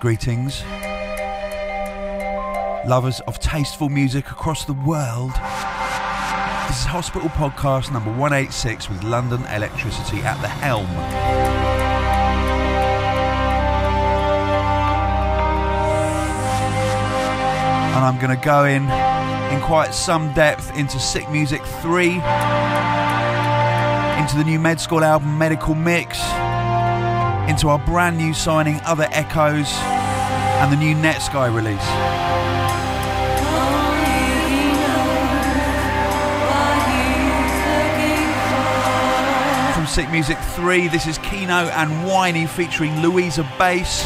Greetings. Lovers of tasteful music across the world. This is Hospital Podcast number 186 with London Electricity at the helm. And I'm going to go in in quite some depth into Sick Music 3, into the new Med School album Medical Mix, into our brand new signing Other Echoes, and the new Netsky release. From Sick Music 3, this is Keeno and Whiney featuring Louisa Bass.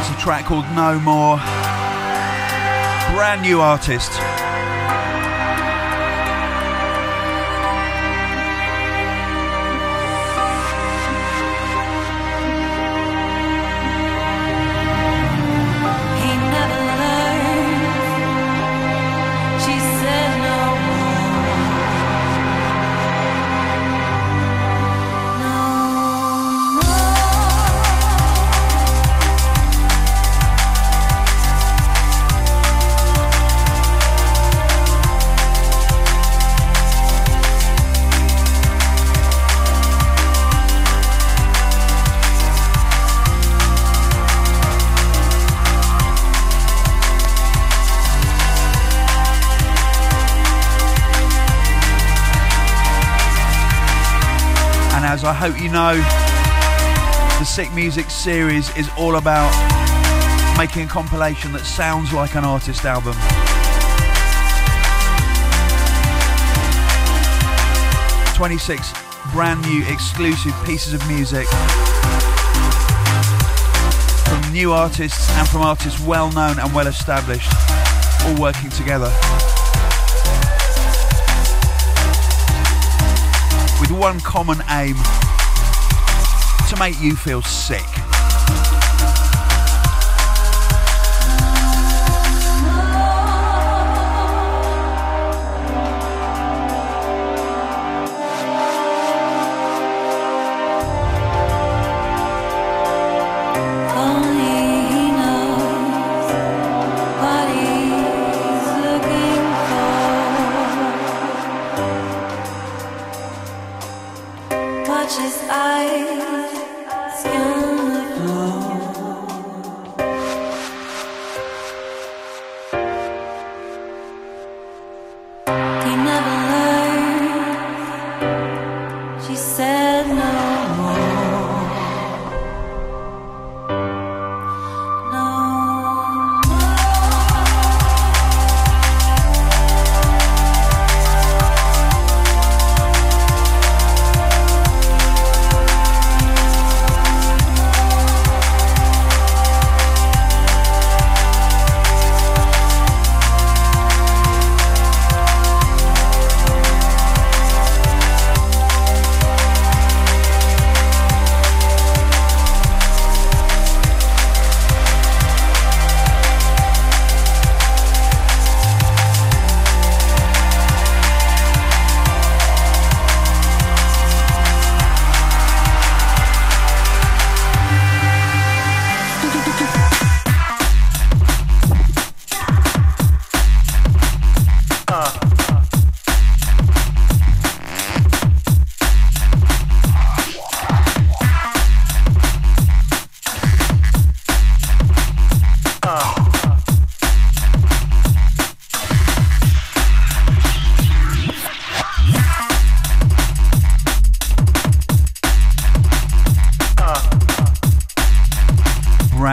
It's a track called No More. Brand new artist. I hope you know, the Sick Music series is all about making a compilation that sounds like an artist album. Twenty-six brand new exclusive pieces of music from new artists and from artists well known and well established, all working together. One common aim to make you feel sick.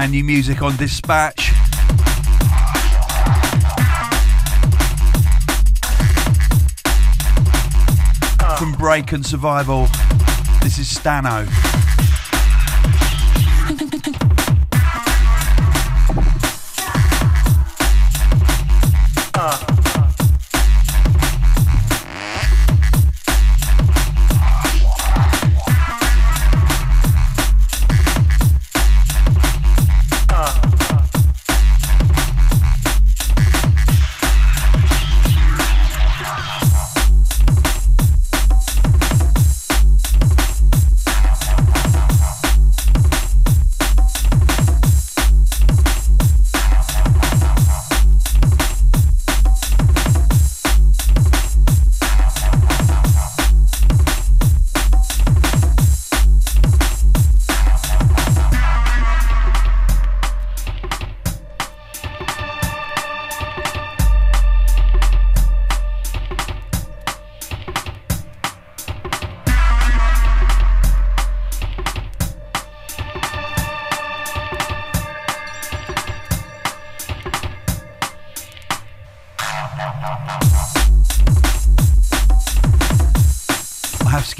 Brand new music on Dispatch. From Break and Survival, this is Stano.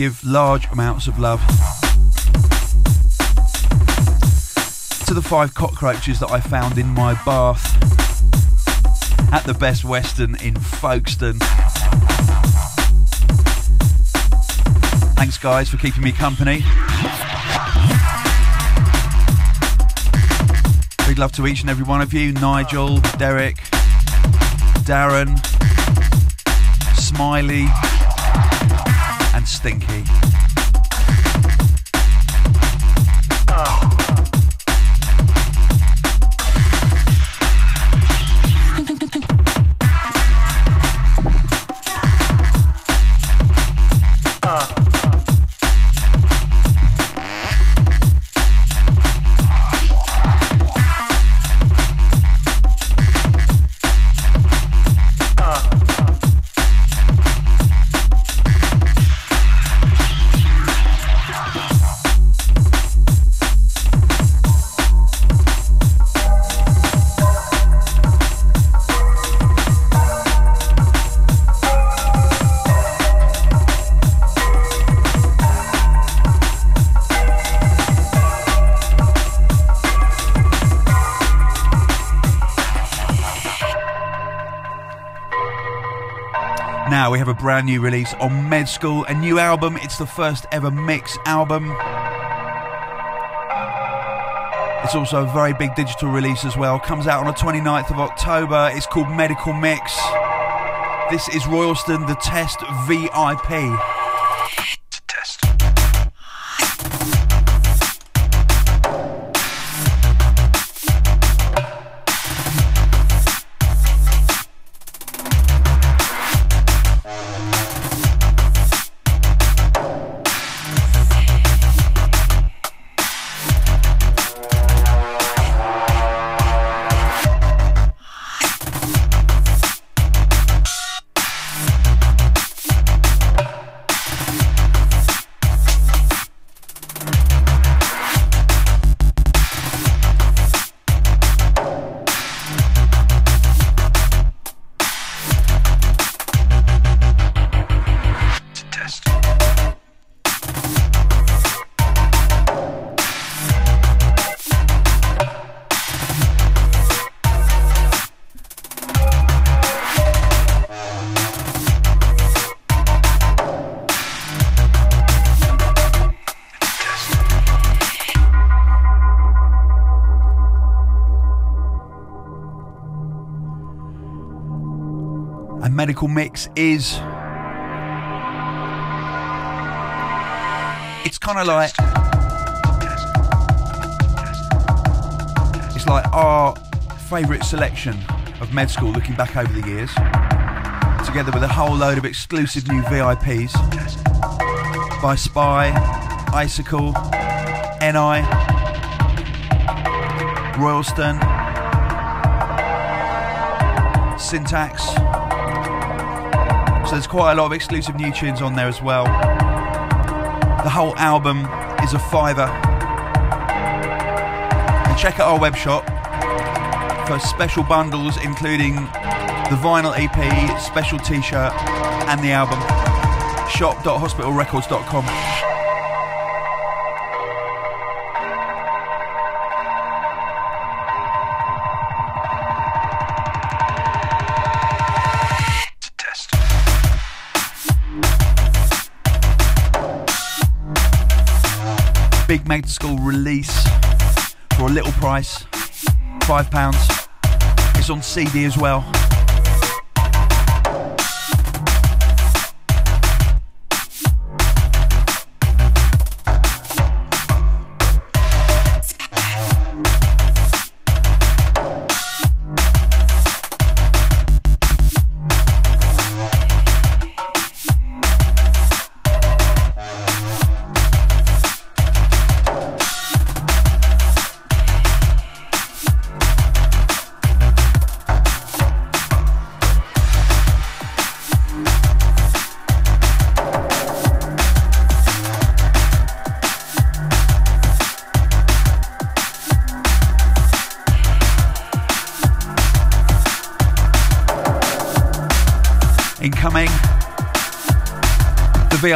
Give large amounts of love to the five cockroaches that I found in my bath at the Best Western in Folkestone. Thanks, guys, for keeping me company. Big love to each and every one of you Nigel, Derek, Darren, Smiley, and Stinky. have a brand new release on Med School, a new album. It's the first ever mix album. It's also a very big digital release as well. Comes out on the 29th of October. It's called Medical Mix. This is Royalston, the Test VIP. Medical mix is. It's kind of like. It's like our favourite selection of med school looking back over the years, together with a whole load of exclusive new VIPs by Spy, Icicle, NI, Royalston, Syntax. So there's quite a lot of exclusive new tunes on there as well. The whole album is a fiver. And check out our web shop for special bundles including the vinyl EP, special t-shirt and the album. shop.hospitalrecords.com. big Med School release for a little price, £5. It's on CD as well.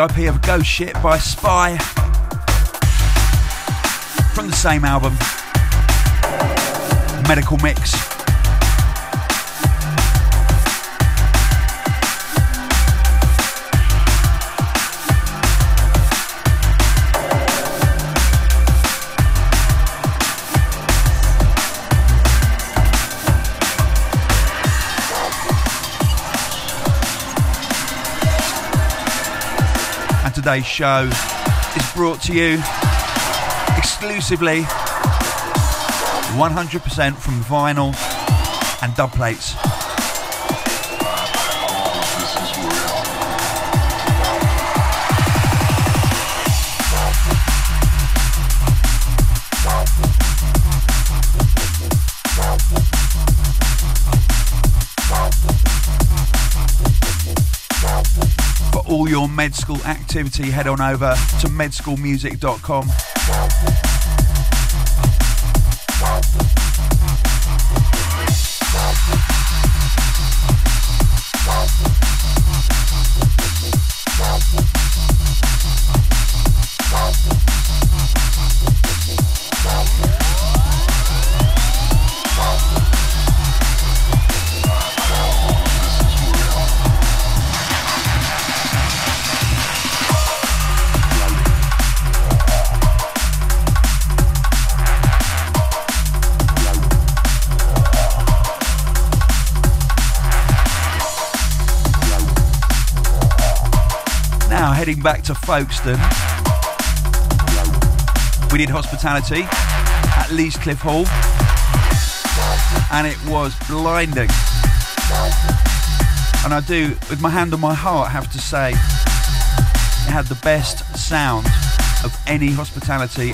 VIP of Ghost Ship by Spy from the same album, Medical Mix. Today's show is brought to you exclusively 100% from vinyl and dub plates. Med school activity, head on over to medschoolmusic.com. heading back to Folkestone. We did hospitality at Leas Cliff Hall, and it was blinding. And I do, with my hand on my heart, have to say, it had the best sound of any hospitality,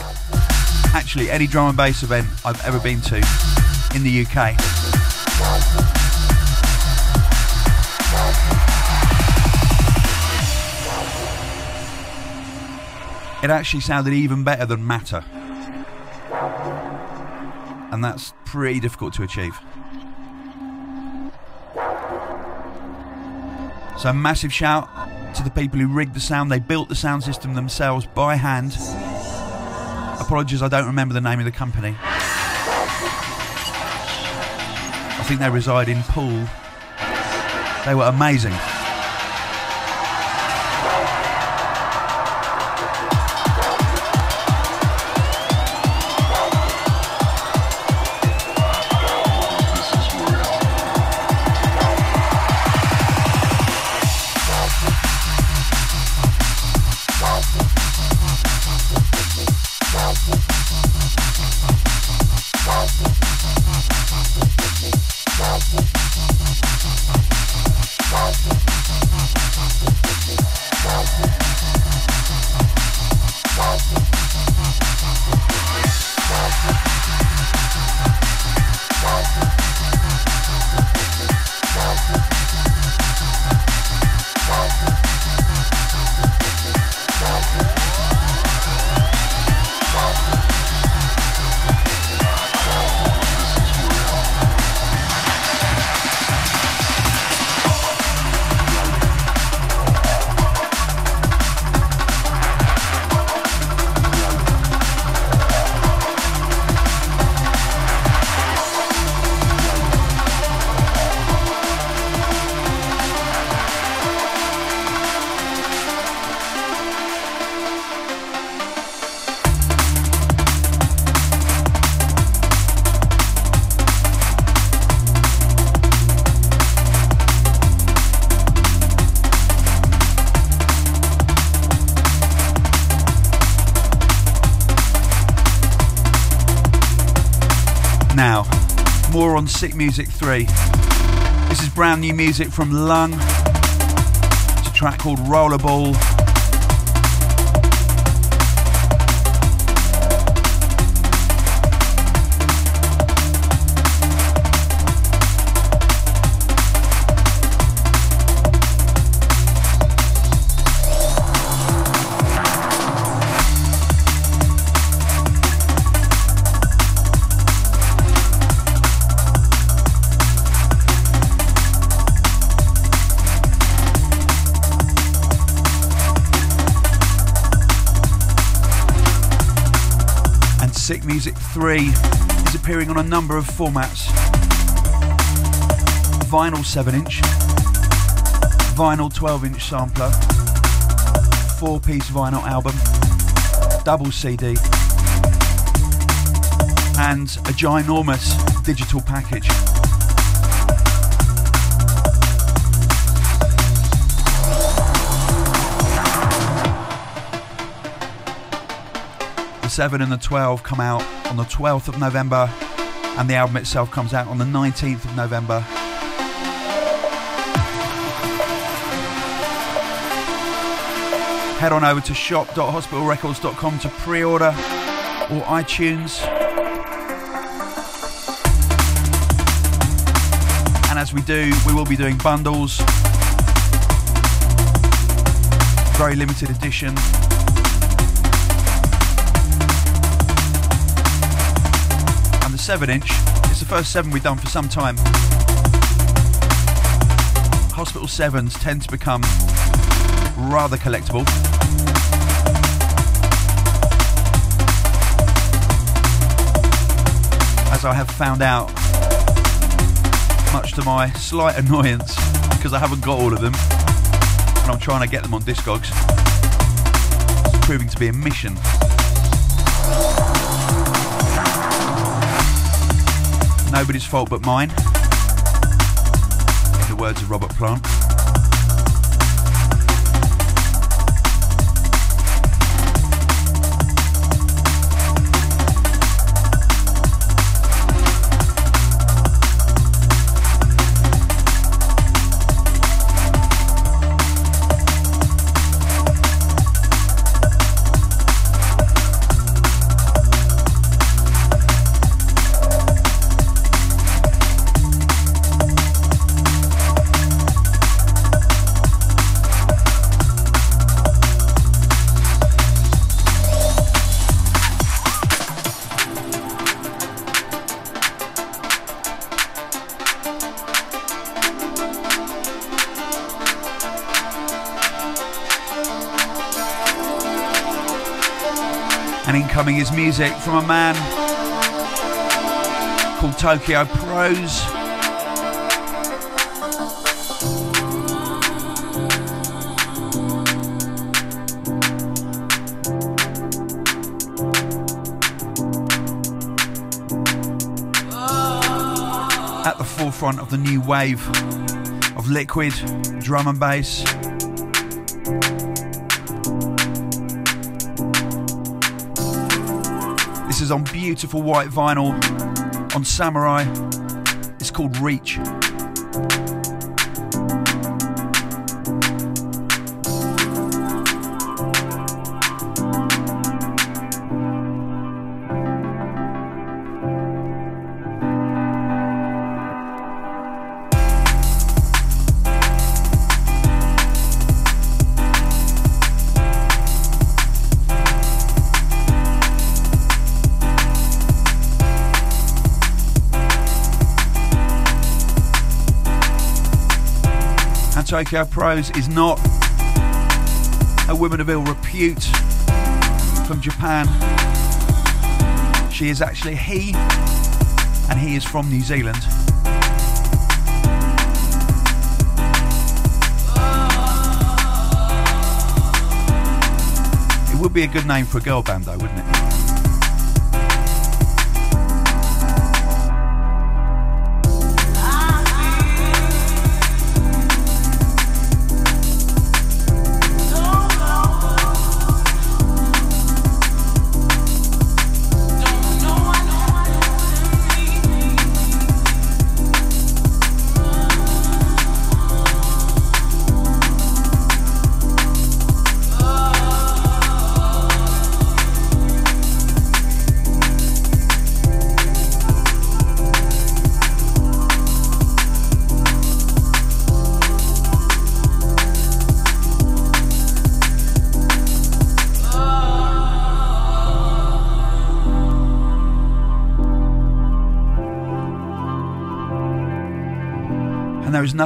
actually, any drum and bass event I've ever been to in the UK. It actually sounded even better than Matter. And that's pretty difficult to achieve. So, massive shout to the people who rigged the sound. They built the sound system themselves by hand. Apologies, I don't remember the name of the company. I think they reside in Poole. They were amazing. Thank you. On Sick Music 3. This is brand new music from Lung. It's a track called Rollerball. 3 is appearing on a number of formats vinyl 7 inch, vinyl 12 inch sampler, 4 piece vinyl album, double CD, and a ginormous digital package. 7 and the 12 come out on the 12th of November, and the album itself comes out on the 19th of November. Head on over to shop.hospitalrecords.com to pre order or iTunes. And as we do, we will be doing bundles, very limited edition. 7 inch It's the first 7 we've done for some time. Hospital 7s tend to become rather collectible. As I have found out, much to my slight annoyance, because I haven't got all of them, and I'm trying to get them on Discogs. It's proving to be a mission. Nobody's fault but mine. In the words of Robert Plant. And incoming is music from a man called Tokyo Prose. At the forefront of the new wave of liquid drum and bass. Is on beautiful white vinyl on Samurai. It's called Reach. Tokyo Prose is not a woman of ill repute from Japan. She is actually he, and he is from New Zealand. It would be a good name for a girl band, though, wouldn't it?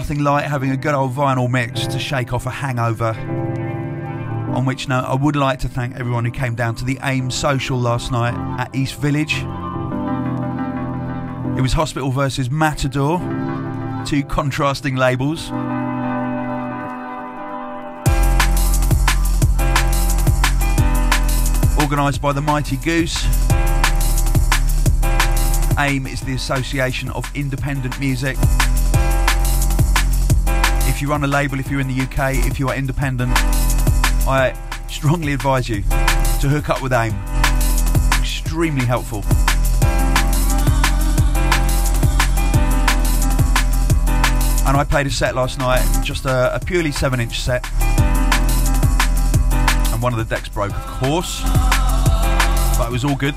Nothing like having a good old vinyl mix to shake off a hangover On which note, I would like to thank everyone who came down to the AIM social last night at East Village. It was Hospital versus Matador, two contrasting labels. Organised by the Mighty Goose. AIM is the Association of Independent Music. If you run a label, if you're in the UK, if you are independent, I strongly advise you to hook up with AIM. Extremely helpful. And I played a set last night, just a, a purely 7 inch set. And one of the decks broke, of course. But it was all good.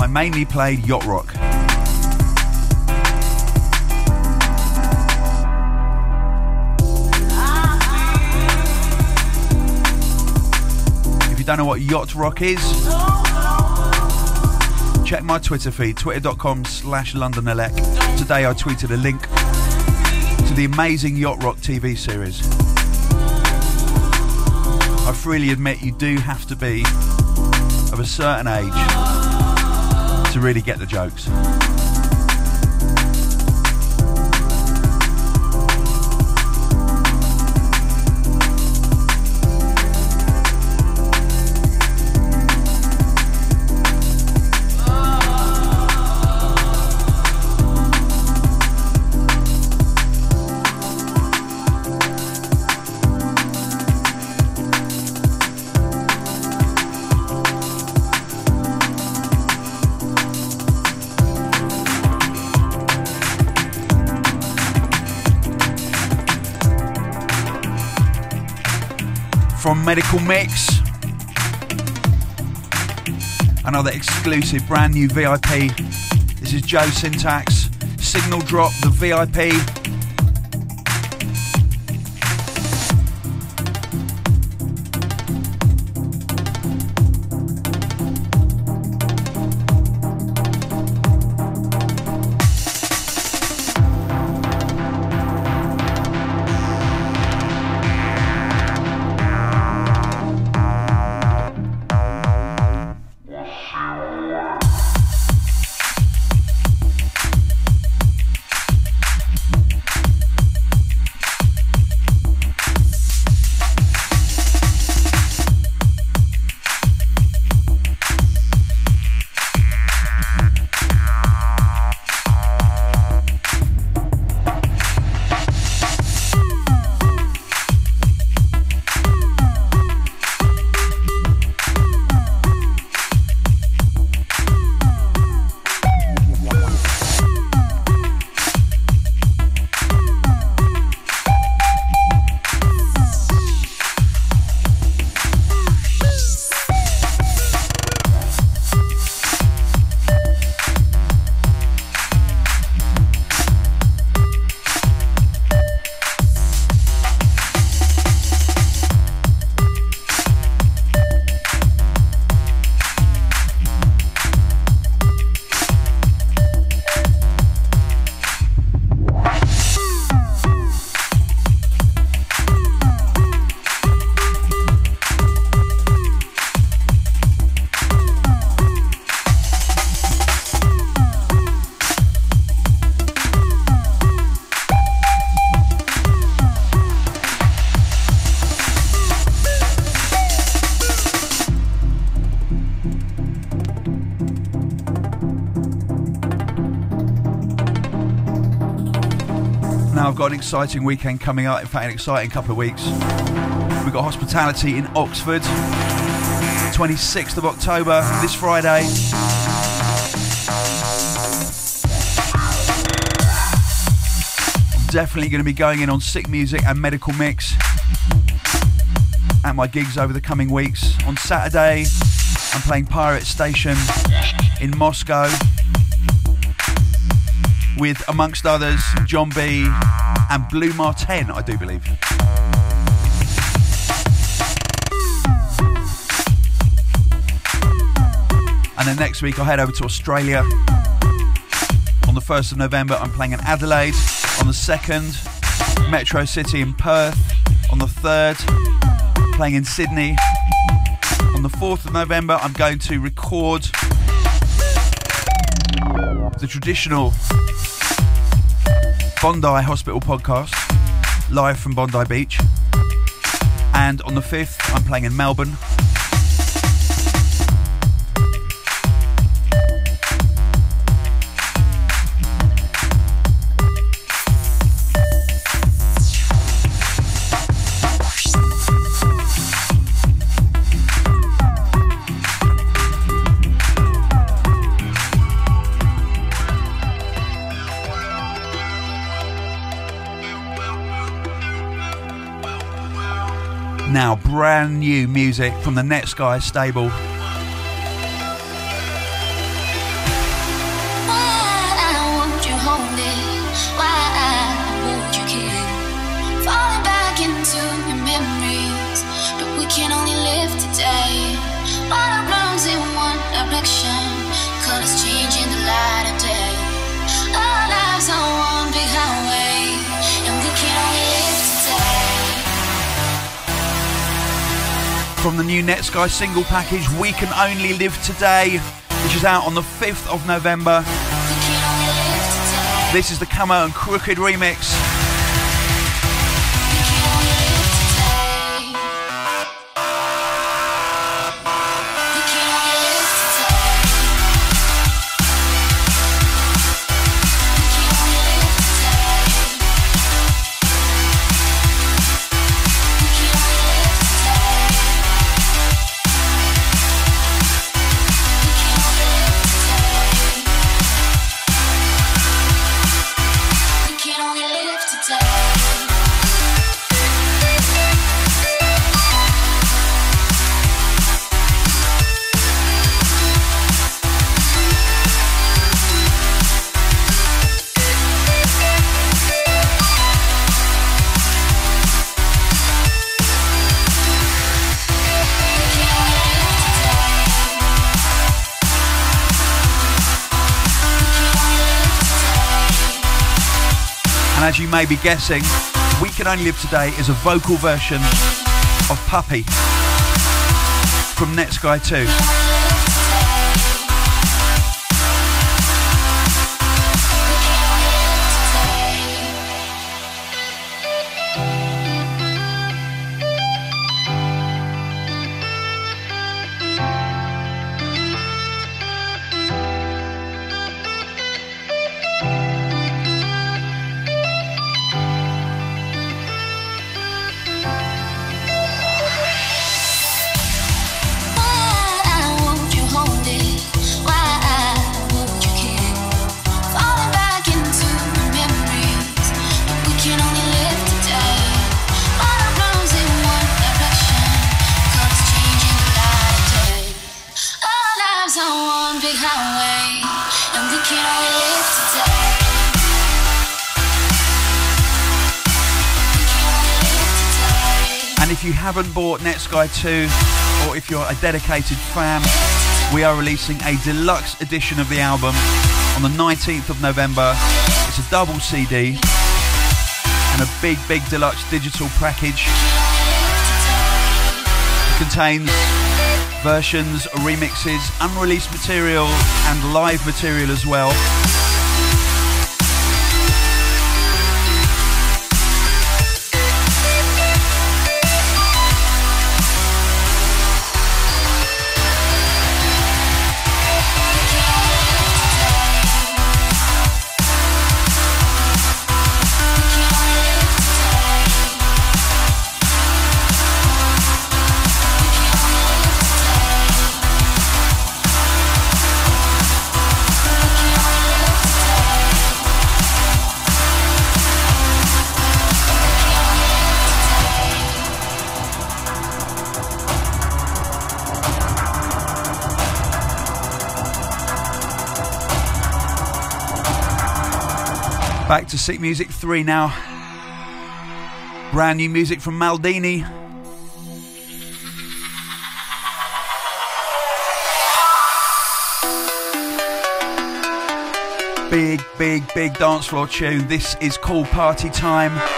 I mainly played Yacht Rock. Don't know what Yacht Rock is, check my Twitter feed, twitter.com slash londonelec. Today I tweeted a link to the amazing Yacht Rock TV series. I freely admit you do have to be of a certain age to really get the jokes. From Medical Mix. Another exclusive brand new VIP. This is Joe Syntax. Signal Drop, the VIP. Exciting weekend coming up, in fact, an exciting couple of weeks. We've got hospitality in Oxford, 26th of October, this Friday. Definitely going to be going in on sick music and medical mix at my gigs over the coming weeks. On Saturday, I'm playing Pirate Station in Moscow with, amongst others, John B and Blu Mar Ten, I do believe. And then next week I'll head over to Australia. On the 1st of November, I'm playing in Adelaide. On the 2nd, Metro City in Perth. On the 3rd, playing in Sydney. On the 4th of November, I'm going to record the traditional Bondi Hospital podcast live from Bondi Beach. And on the 5th, I'm playing in Melbourne. Brand new music from the next Netsky stable. From the new Netsky single package, We Can Only Live Today, which is out on the 5th of November. This is the Camo and Krooked remix. May be guessing, We Can Only Live Today is a vocal version of Puppy from Netsky 2. Netsky 2, or if you're a dedicated fan, we are releasing a deluxe edition of the album on the 19th of November. It's a double CD and a big, big deluxe digital package. It contains versions, remixes, unreleased material, and live material as well. To Sick Music 3 now. Brand new music from Maldini. Big, big, big, dance floor tune. This is called Party Time.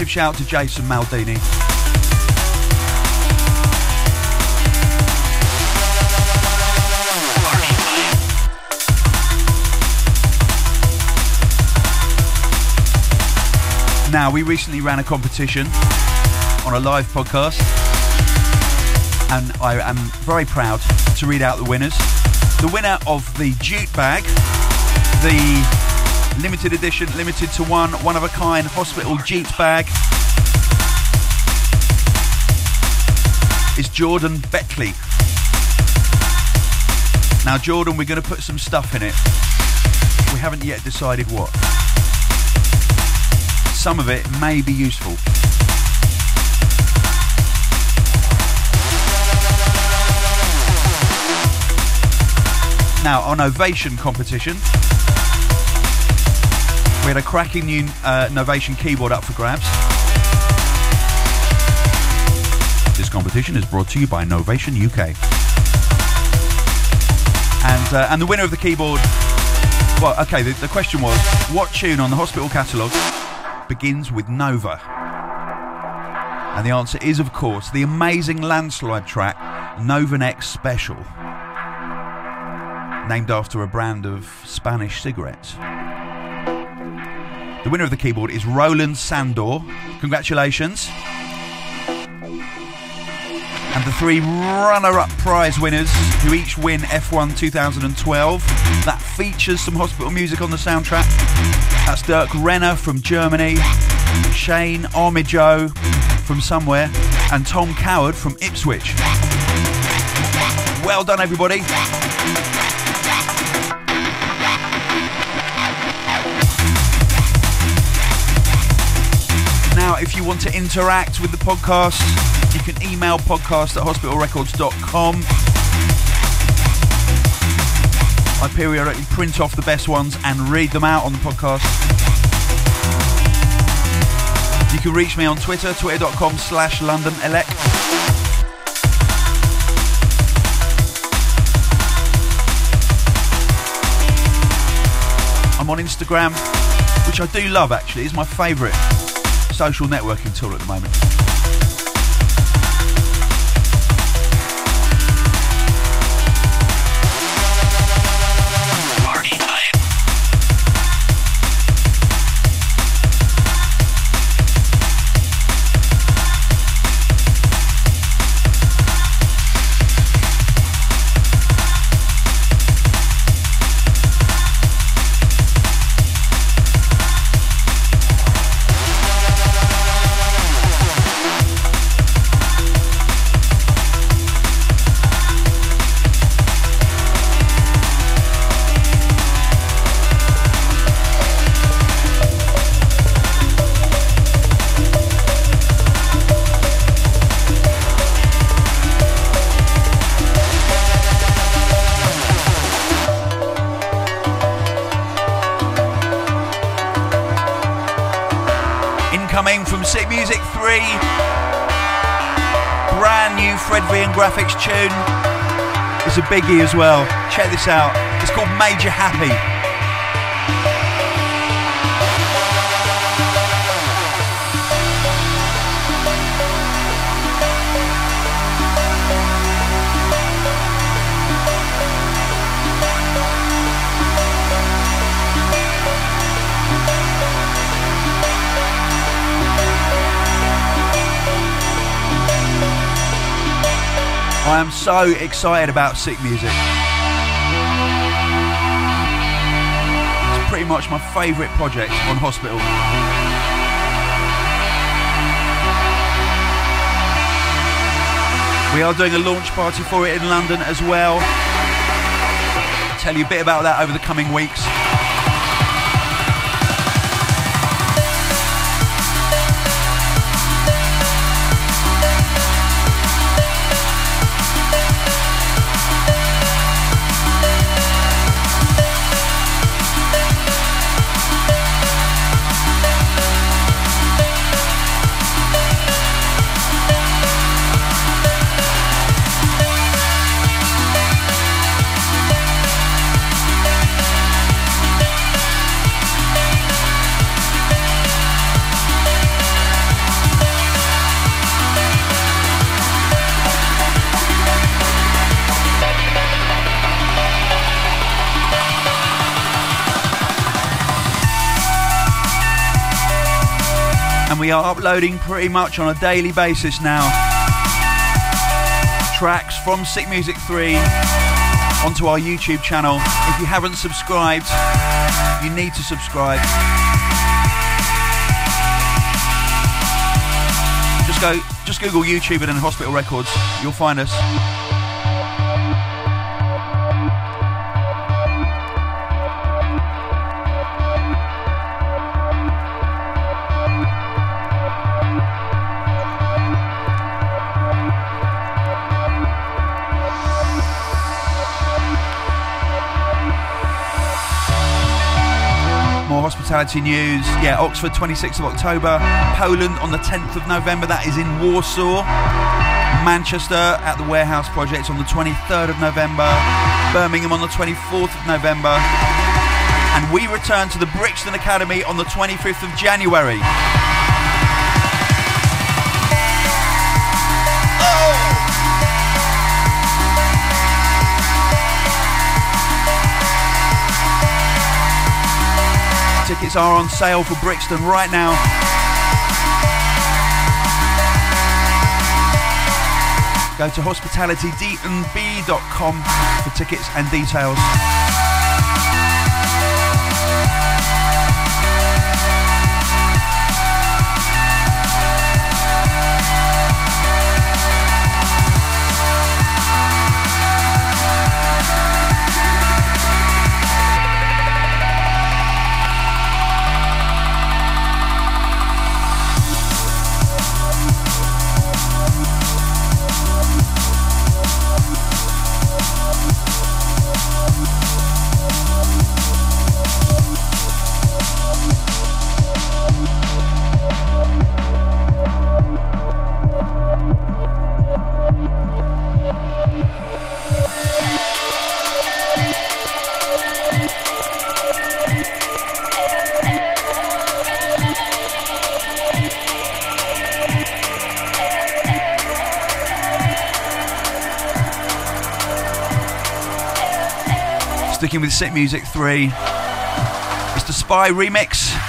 Massive shout to Jason Maldini. Now, we recently ran a competition on a live podcast, and I am very proud to read out the winners. The winner of the jute bag, the limited edition, limited to one, one of a kind hospital Jeep bag, is Jordan Beckley. Now, Jordan, we're going to put some stuff in it. We haven't yet decided what some of it may be useful. Now, on Ovation competition, we had a cracking new uh, Novation keyboard up for grabs. This competition is brought to you by Novation UK. And, uh, and the winner of the keyboard, well, okay, the, the question was what tune on the hospital catalogue begins with Nova? And the answer is, of course, the amazing landslide track Novanex Special, named after a brand of Spanish cigarettes. The winner of the keyboard is Roland Sandor. Congratulations. And the three runner up prize winners who each win F1 2012 that features some hospital music on the soundtrack. That's Dirk Renner from Germany, Shane Armijo from somewhere, and Tom Coward from Ipswich. Well done, everybody. If you want to interact with the podcast, you can email podcast at hospitalrecords.com. I periodically print off the best ones and read them out on the podcast. You can reach me on Twitter, twitter.com slash London Elek. I'm on Instagram, which I do love actually. It's my favourite social networking tool at the moment. Tune. It's a biggie as well. Check this out. It's called Major Happy. I am so excited about Sick Music. It's pretty much my favourite project on Hospital. We are doing a launch party for it in London as well. I'll tell you a bit about that over the coming weeks. We are uploading pretty much on a daily basis now. Tracks from Sick Music 3 onto our YouTube channel. If you haven't subscribed, you need to subscribe. Just go, just Google YouTube and then Hospital Records. You'll find us. Hospitality news. Yeah, Oxford 26th of October. Poland on the 10th of November. That is in Warsaw. Manchester at the Warehouse Project on the 23rd of November. Birmingham on the 24th of November. And we return to the Brixton Academy on the 25th of January. Tickets are on sale for Brixton right now. Go to hospitalitydnb.com for tickets and details. Sick Music 3. It's the S.P.Y remix.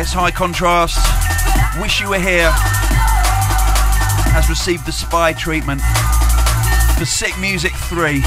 Yes, High Contrast. Wish You Were Here has received the S.P.Y treatment for Sick Music 3.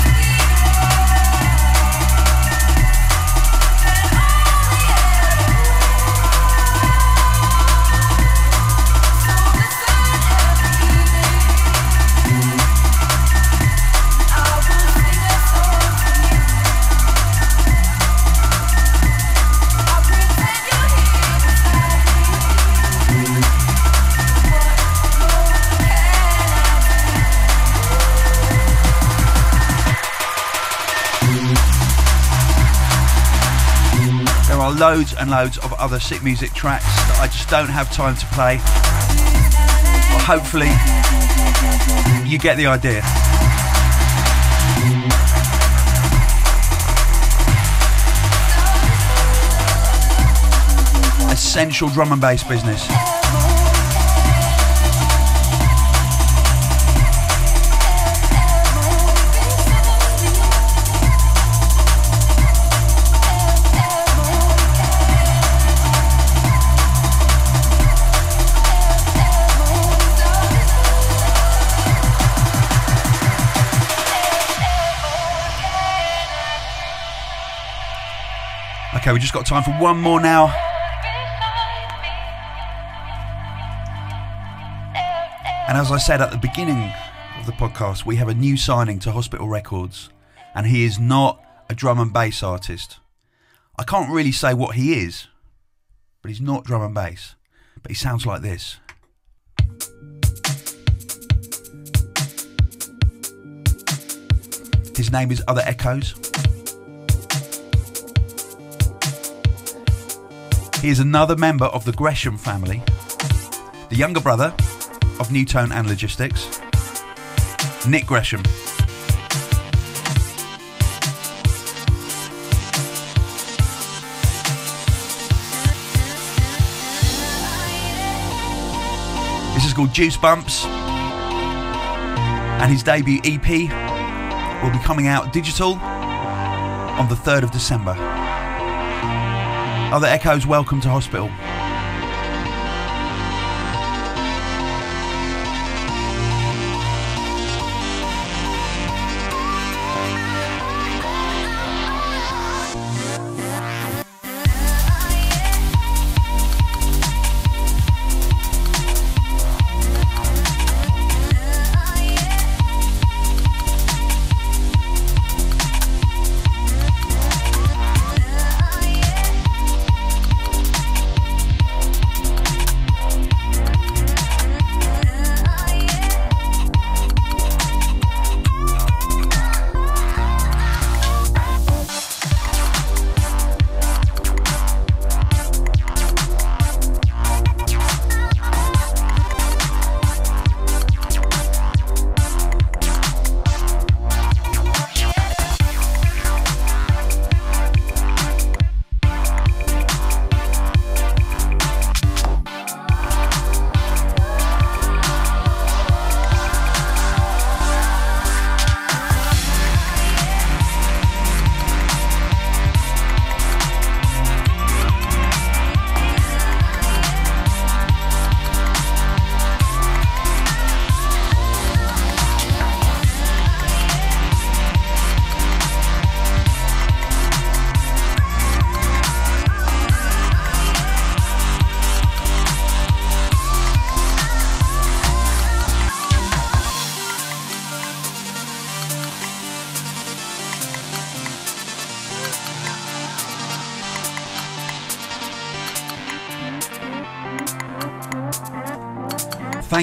Loads and loads of other sick music tracks that I just don't have time to play. But hopefully, you get the idea. Essential drum and bass business. Okay, we just got time for one more now. And as I said at the beginning of the podcast, we have a new signing to Hospital Records, and he is not a drum and bass artist. I can't really say what he is, but he's not drum and bass. But he sounds like this. His name is Other Echoes. He is another member of the Gresham family, the younger brother of Nu:Tone and Logistics, Nick Gresham. This is called Juice Bumps, and his debut EP will be coming out digital on the 3rd of December. Other Echoes, welcome to hospital.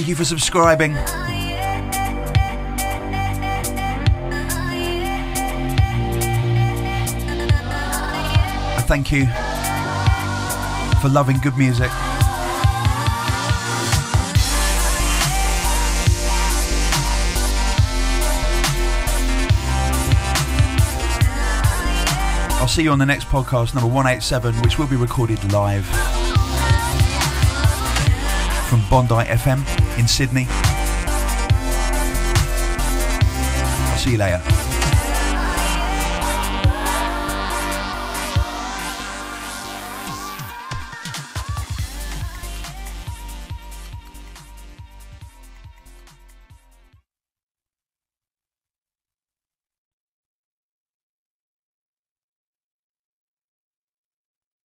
Thank you for subscribing. And thank you for loving good music. I'll see you on the next podcast, number 187, which will be recorded live from Bondi FM in Sydney. I'll see you later.